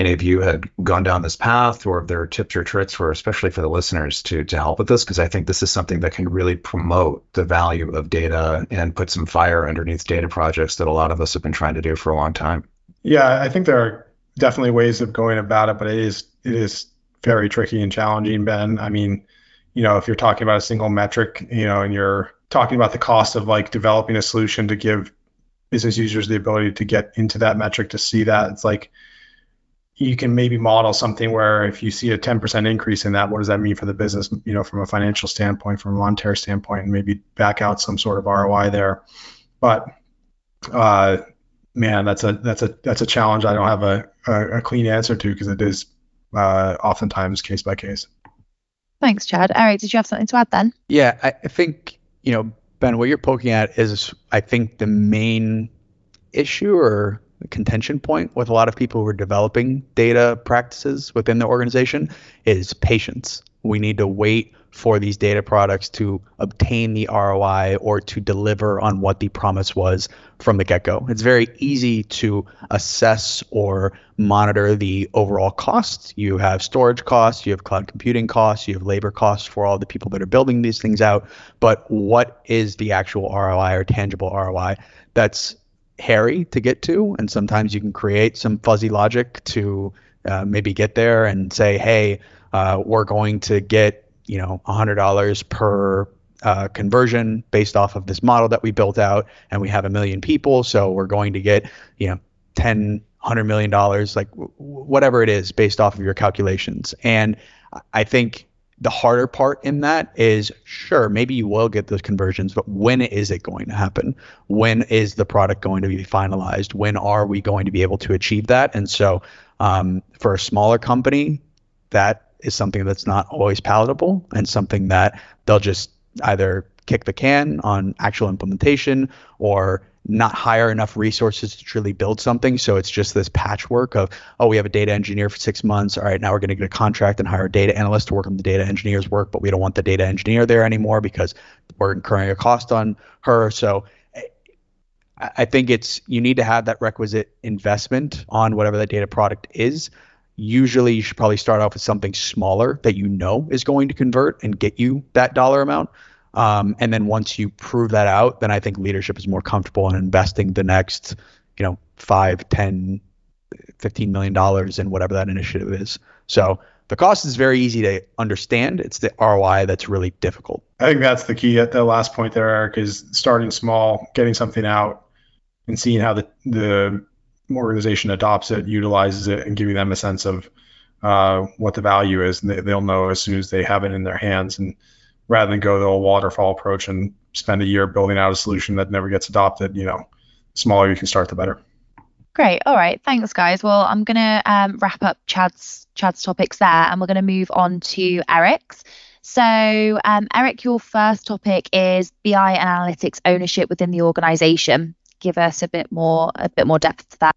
any of you had gone down this path or if there are tips or tricks for especially for the listeners to to help with this because I think this is something that can really promote the value of data and put some fire underneath data projects that a lot of us have been trying to do for a long time. Yeah, I think there are definitely ways of going about it, but it is it is very tricky and challenging, Ben. I mean, you know, if you're talking about a single metric, you know, and you're talking about the cost of like developing a solution to give business users the ability to get into that metric to see that, it's like you can maybe model something where if you see a 10% increase in that, what does that mean for the business, you know, from a financial standpoint, from a monetary standpoint, and maybe back out some sort of ROI there. But uh, man, that's a that's a that's a challenge. I don't have a a, a clean answer to because it is uh, oftentimes case by case. Thanks, Chad. Eric, did you have something to add then? Yeah, I, I think you know, Ben, what you're poking at is, I think, the main issue or contention point with a lot of people who are developing data practices within the organization is patience. We need to wait for these data products to obtain the ROI or to deliver on what the promise was from the get go. It's very easy to assess or monitor the overall costs. You have storage costs, you have cloud computing costs, you have labor costs for all the people that are building these things out. But what is the actual ROI or tangible ROI? That's hairy to get to. And sometimes you can create some fuzzy logic to uh, maybe get there and say, hey, uh, we're going to get you know $100 per uh, conversion based off of this model that we built out and we have a million people so we're going to get you know 10 100 million dollars like w- whatever it is based off of your calculations and i think the harder part in that is sure maybe you will get those conversions but when is it going to happen? When is the product going to be finalized? When are we going to be able to achieve that? And so um, for a smaller company that is something that's not always palatable and something that they'll just either kick the can on actual implementation or not hire enough resources to truly build something. So it's just this patchwork of, oh, we have a data engineer for six months. All right, now we're going to get a contract and hire a data analyst to work on the data engineer's work, but we don't want the data engineer there anymore because we're incurring a cost on her. So I think it's you need to have that requisite investment on whatever that data product is usually you should probably start off with something smaller that you know is going to convert and get you that dollar amount. Um, and then once you prove that out, then I think leadership is more comfortable in investing the next, you know, five, 10, 15 million dollars in whatever that initiative is. So the cost is very easy to understand. It's the ROI that's really difficult. I think that's the key at the last point there, Eric, is starting small, getting something out, and seeing how the the organization adopts it, utilizes it, and giving them a sense of uh, what the value is, and they, they'll know as soon as they have it in their hands. And rather than go the old waterfall approach and spend a year building out a solution that never gets adopted, you know, the smaller you can start, the better. Great. All right. Thanks, guys. Well, I'm gonna um, wrap up Chad's Chad's topics there, and we're gonna move on to Eric's. So, um, Eric, your first topic is BI and analytics ownership within the organization. Give us a bit more a bit more depth to that.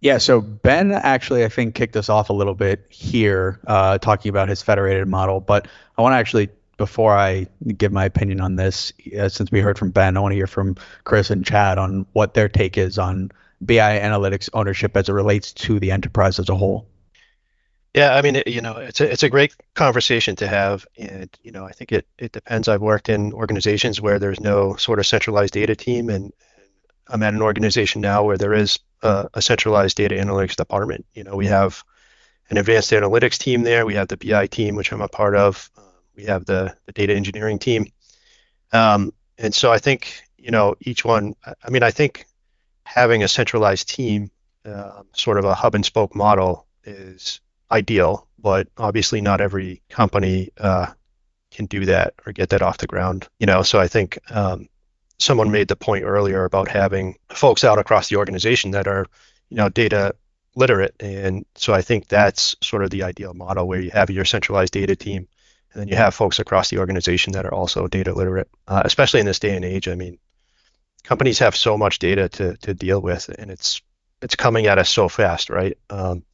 Yeah, so Ben actually, I think, kicked us off a little bit here, uh, talking about his federated model. But I want to actually, before I give my opinion on this, uh, since we heard from Ben, I want to hear from Chris and Chad on what their take is on BI analytics ownership as it relates to the enterprise as a whole. Yeah, I mean, it, you know, it's a it's a great conversation to have, and you know, I think it it depends. I've worked in organizations where there's no sort of centralized data team, and I'm at an organization now where there is a, a, centralized data analytics department. You know, we have an advanced analytics team there. We have the BI team, which I'm a part of. Uh, we have the, the data engineering team. Um, and so I think, you know, each one, I mean, I think having a centralized team, uh, sort of a hub and spoke model is ideal, but obviously not every company uh, can do that or get that off the ground. You know, so I think um, someone made the point earlier about having folks out across the organization that are, you know, data literate. And so I think that's sort of the ideal model where you have your centralized data team and then you have folks across the organization that are also data literate, uh, especially in this day and age. I mean, companies have so much data to, to deal with and it's it's coming at us so fast, right? Um,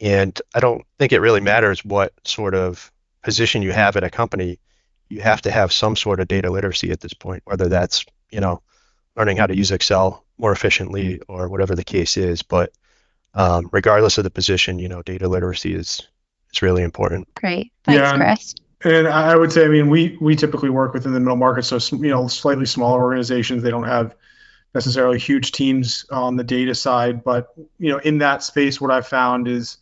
and I don't think it really matters what sort of position you have at a company. You have to have some sort of data literacy at this point, whether that's you know, learning how to use Excel more efficiently or whatever the case is. But um, regardless of the position, you know, data literacy is is really important. Great, thanks, Yeah. Chris. And I would say, I mean, we we typically work within the middle market, so you know, slightly smaller organizations. They don't have necessarily huge teams on the data side, but you know, in that space, what I've found is,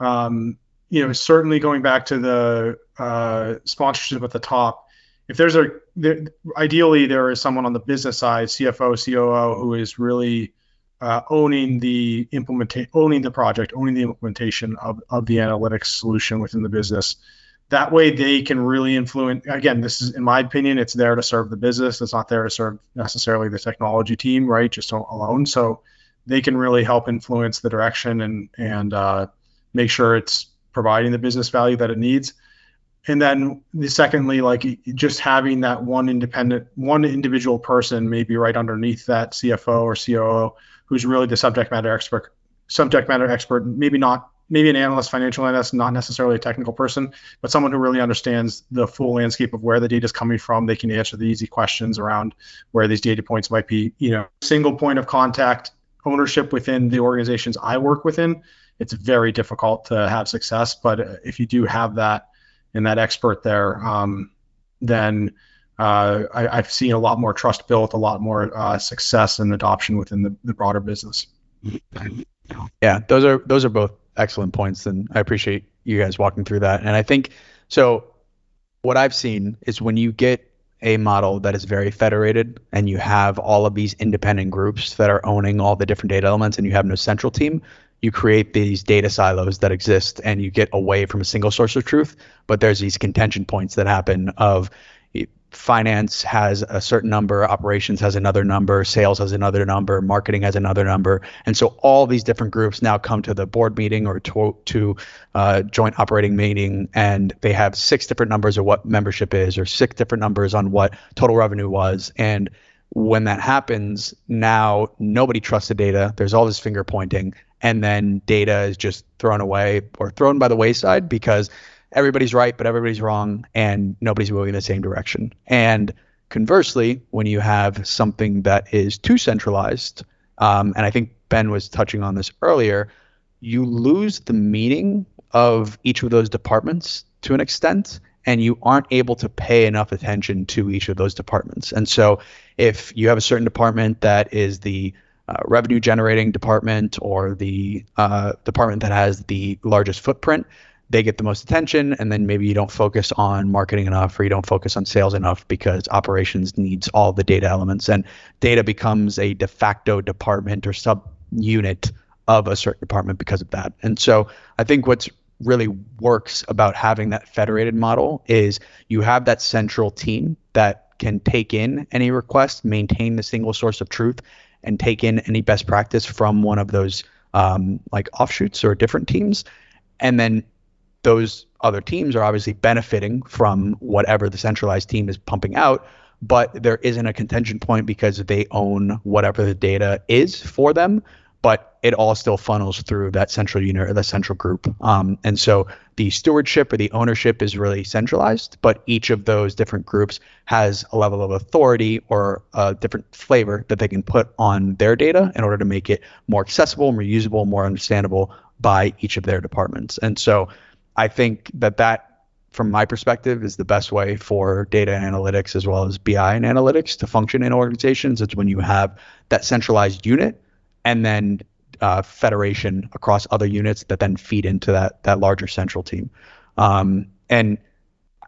um, you know, certainly going back to the uh, sponsorship at the top. If there's a, there, ideally there is someone on the business side, CFO, COO, who is really uh, owning the implementation, owning the project, owning the implementation of, of the analytics solution within the business that way they can really influence again this is in my opinion it's there to serve the business. It's not there to serve necessarily the technology team right just alone. So they can really help influence the direction and and uh, make sure it's providing the business value that it needs. And then the secondly like just having that one independent one individual person maybe right underneath that cfo or coo who's really the subject matter expert subject matter expert maybe not maybe an analyst, financial analyst, not necessarily a technical person, but someone who really understands the full landscape of where the data is coming from. They can answer the easy questions around where these data points might be. You know, single point of contact ownership within the organizations I work within. It's very difficult to have success, but if you do have that and that expert there, um, then uh, I, have seen a lot more trust built, a lot more uh, success and adoption within the, the broader business. Yeah, those are those are both excellent points, and I appreciate you guys walking through that. And I think so. What I've seen is when you get a model that is very federated and you have all of these independent groups that are owning all the different data elements and you have no central team, you create these data silos that exist and you get away from a single source of truth. But there's these contention points that happen of finance has a certain number, operations has another number, sales has another number, marketing has another number, and so all these different groups now come to the board meeting or to, to uh, joint operating meeting, and they have six different numbers of what membership is, or six different numbers on what total revenue was, and when that happens, now nobody trusts the data. There's all this finger pointing, and then data is just thrown away or thrown by the wayside because everybody's right, but everybody's wrong, and nobody's moving in the same direction. And conversely, when you have something that is too centralized, um, and I think Ben was touching on this earlier, you lose the meaning of each of those departments to an extent, and you aren't able to pay enough attention to each of those departments. And so, if you have a certain department that is the uh, revenue generating department or the uh, department that has the largest footprint, they get the most attention and then maybe you don't focus on marketing enough or you don't focus on sales enough because operations needs all the data elements and data becomes a de facto department or sub unit of a certain department because of that. And so i think what's really works about having that federated model is you have that central team that can take in any request maintain the single source of truth and take in any best practice from one of those um, like offshoots or different teams and then those other teams are obviously benefiting from whatever the centralized team is pumping out, but there isn't a contention point because they own whatever the data is for them. But it all still funnels through that central unit or the central group. Um, and so the stewardship or the ownership is really centralized, but each of those different groups has a level of authority or a different flavor that they can put on their data in order to make it more accessible, more usable, more understandable by each of their departments. And so I think that that, from my perspective, is the best way for data analytics as well as BI and analytics to function in organizations. It's when you have that centralized unit and then uh, federation across other units that then feed into that that larger central team. Um, and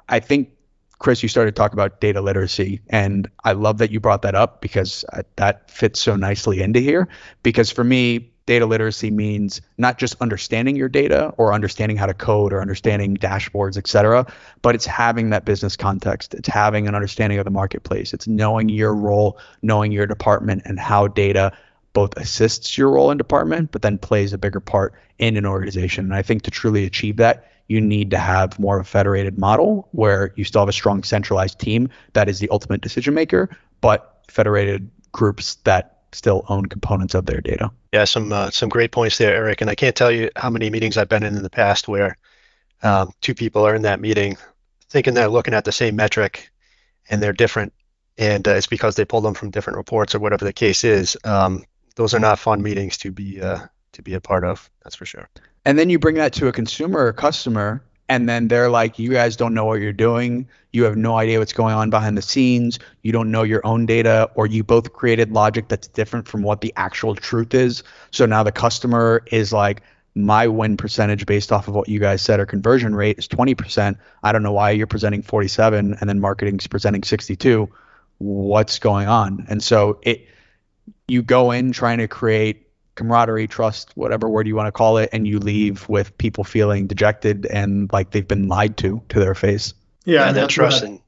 I think Chris, you started to talk about data literacy, and I love that you brought that up because uh, that fits so nicely into here. Because for me, data literacy means not just understanding your data or understanding how to code or understanding dashboards, et cetera, but it's having that business context. It's having an understanding of the marketplace. It's knowing your role, knowing your department, and how data both assists your role in department, but then plays a bigger part in an organization. And I think to truly achieve that, you need to have more of a federated model where you still have a strong centralized team that is the ultimate decision maker, but federated groups that still own components of their data. Yeah, some uh, some great points there, Eric. And I can't tell you how many meetings I've been in in the past where um, two people are in that meeting thinking they're looking at the same metric and they're different, and uh, it's because they pulled them from different reports or whatever the case is. Um, those are not fun meetings to be uh, to be a part of. That's for sure. And then you bring that to a consumer or customer, and then they're like, you guys don't know what you're doing. You have no idea what's going on behind the scenes. You don't know your own data, or you both created logic that's different from what the actual truth is. So now the customer is like, my win percentage based off of what you guys said or conversion rate is 20%. I don't know why you're presenting 47 and then marketing's presenting 62. What's going on? And so it you go in trying to create camaraderie, trust, whatever word you want to call it, and you leave with people feeling dejected and like they've been lied to to their face. Yeah, and that trust and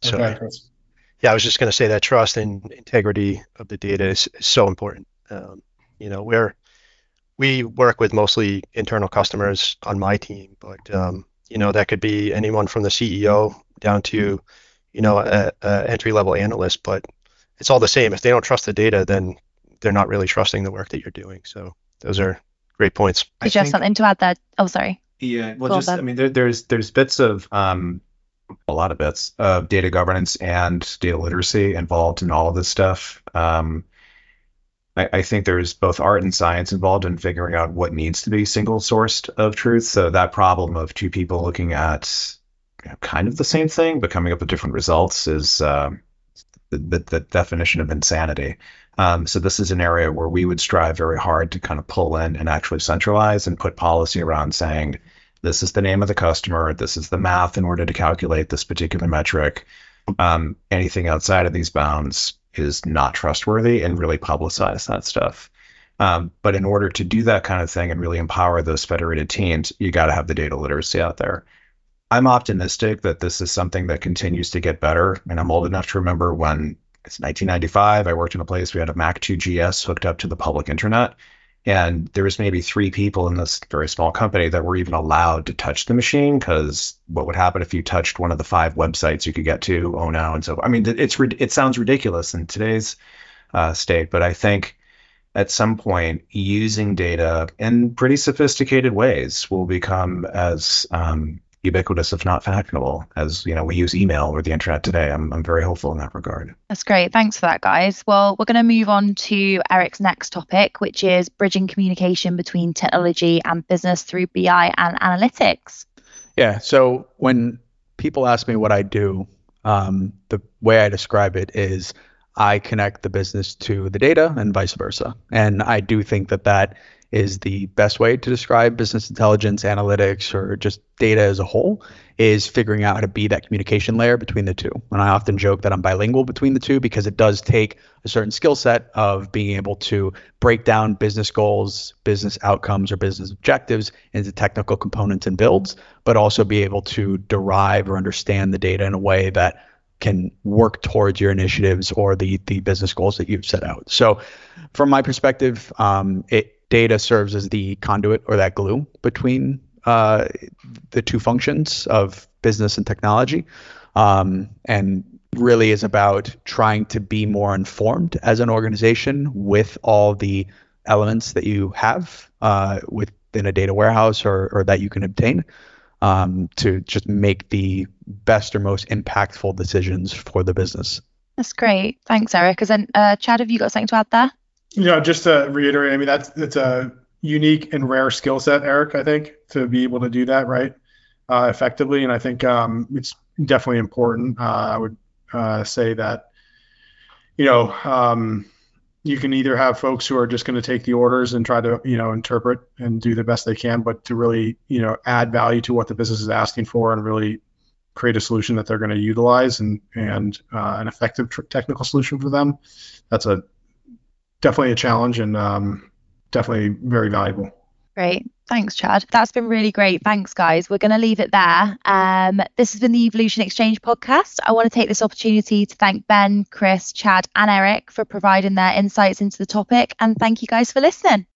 sorry. Okay, yeah, I was just going to say that trust and integrity of the data is, is so important. Um, you know, we're we work with mostly internal customers on my team, but um, you know that could be anyone from the CEO down to you know a, a entry level analyst. But it's all the same. If they don't trust the data, then they're not really trusting the work that you're doing. So those are great points. Did you have something to add that? Oh, sorry. Yeah, well, just I mean, there, there's there's bits of um, a lot of bits of data governance and data literacy involved in all of this stuff. Um, I, I, think there's both art and science involved in figuring out what needs to be single sourced of truth. So that problem of two people looking at you know, kind of the same thing but coming up with different results is uh, the, the, definition of insanity. Um, so this is an area where we would strive very hard to kind of pull in and actually centralize and put policy around saying this is the name of the customer, this is the math in order to calculate this particular metric. Um, anything outside of these bounds is not trustworthy and really publicize that stuff. Um, but in order to do that kind of thing and really empower those federated teams, you got to have the data literacy out there. I'm optimistic that this is something that continues to get better. And I'm old enough to remember when it's 1995, I worked in a place we had a Mac 2 GS hooked up to the public internet. And there was maybe three people in this very small company that were even allowed to touch the machine because what would happen if you touched one of the five websites you could get to? Oh no! And so I mean, it's it sounds ridiculous in today's uh, state, but I think at some point using data in pretty sophisticated ways will become as um, ubiquitous, if not fashionable, as you know we use email or the internet today. I'm I'm very hopeful in that regard. That's great. Thanks for that, guys. Well, we're going to move on to Eric's next topic, which is bridging communication between technology and business through BI and analytics. Yeah. So when people ask me what I do, um, the way I describe it is I connect the business to the data and vice versa. And I do think that that is the best way to describe business intelligence, analytics, or just data as a whole is figuring out how to be that communication layer between the two. And I often joke that I'm bilingual between the two because it does take a certain skill set of being able to break down business goals, business outcomes, or business objectives into technical components and builds, but also be able to derive or understand the data in a way that can work towards your initiatives or the the business goals that you've set out. So, from my perspective, um, it data serves as the conduit or that glue between uh, the two functions of business and technology, um, and really is about trying to be more informed as an organization with all the elements that you have uh, within a data warehouse or, or that you can obtain um, to just make the best or most impactful decisions for the business. That's great. Thanks, Eric. And uh, Chad, have you got something to add there? Yeah, just to reiterate, I mean that's that's a unique and rare skill set, Eric. I think to be able to do that right uh, effectively, and I think um, it's definitely important. Uh, I would uh, say that you know um, you can either have folks who are just going to take the orders and try to you know interpret and do the best they can, but to really you know add value to what the business is asking for and really create a solution that they're going to utilize and and uh, an effective tr- technical solution for them. That's a definitely a challenge and um, definitely very valuable. Great. Thanks, Chad. That's been really great. Thanks, guys. We're going to leave it there. Um, this has been the Evolution Exchange podcast. I want to take this opportunity to thank Ben, Chris, Chad, and Eric for providing their insights into the topic. And thank you guys for listening.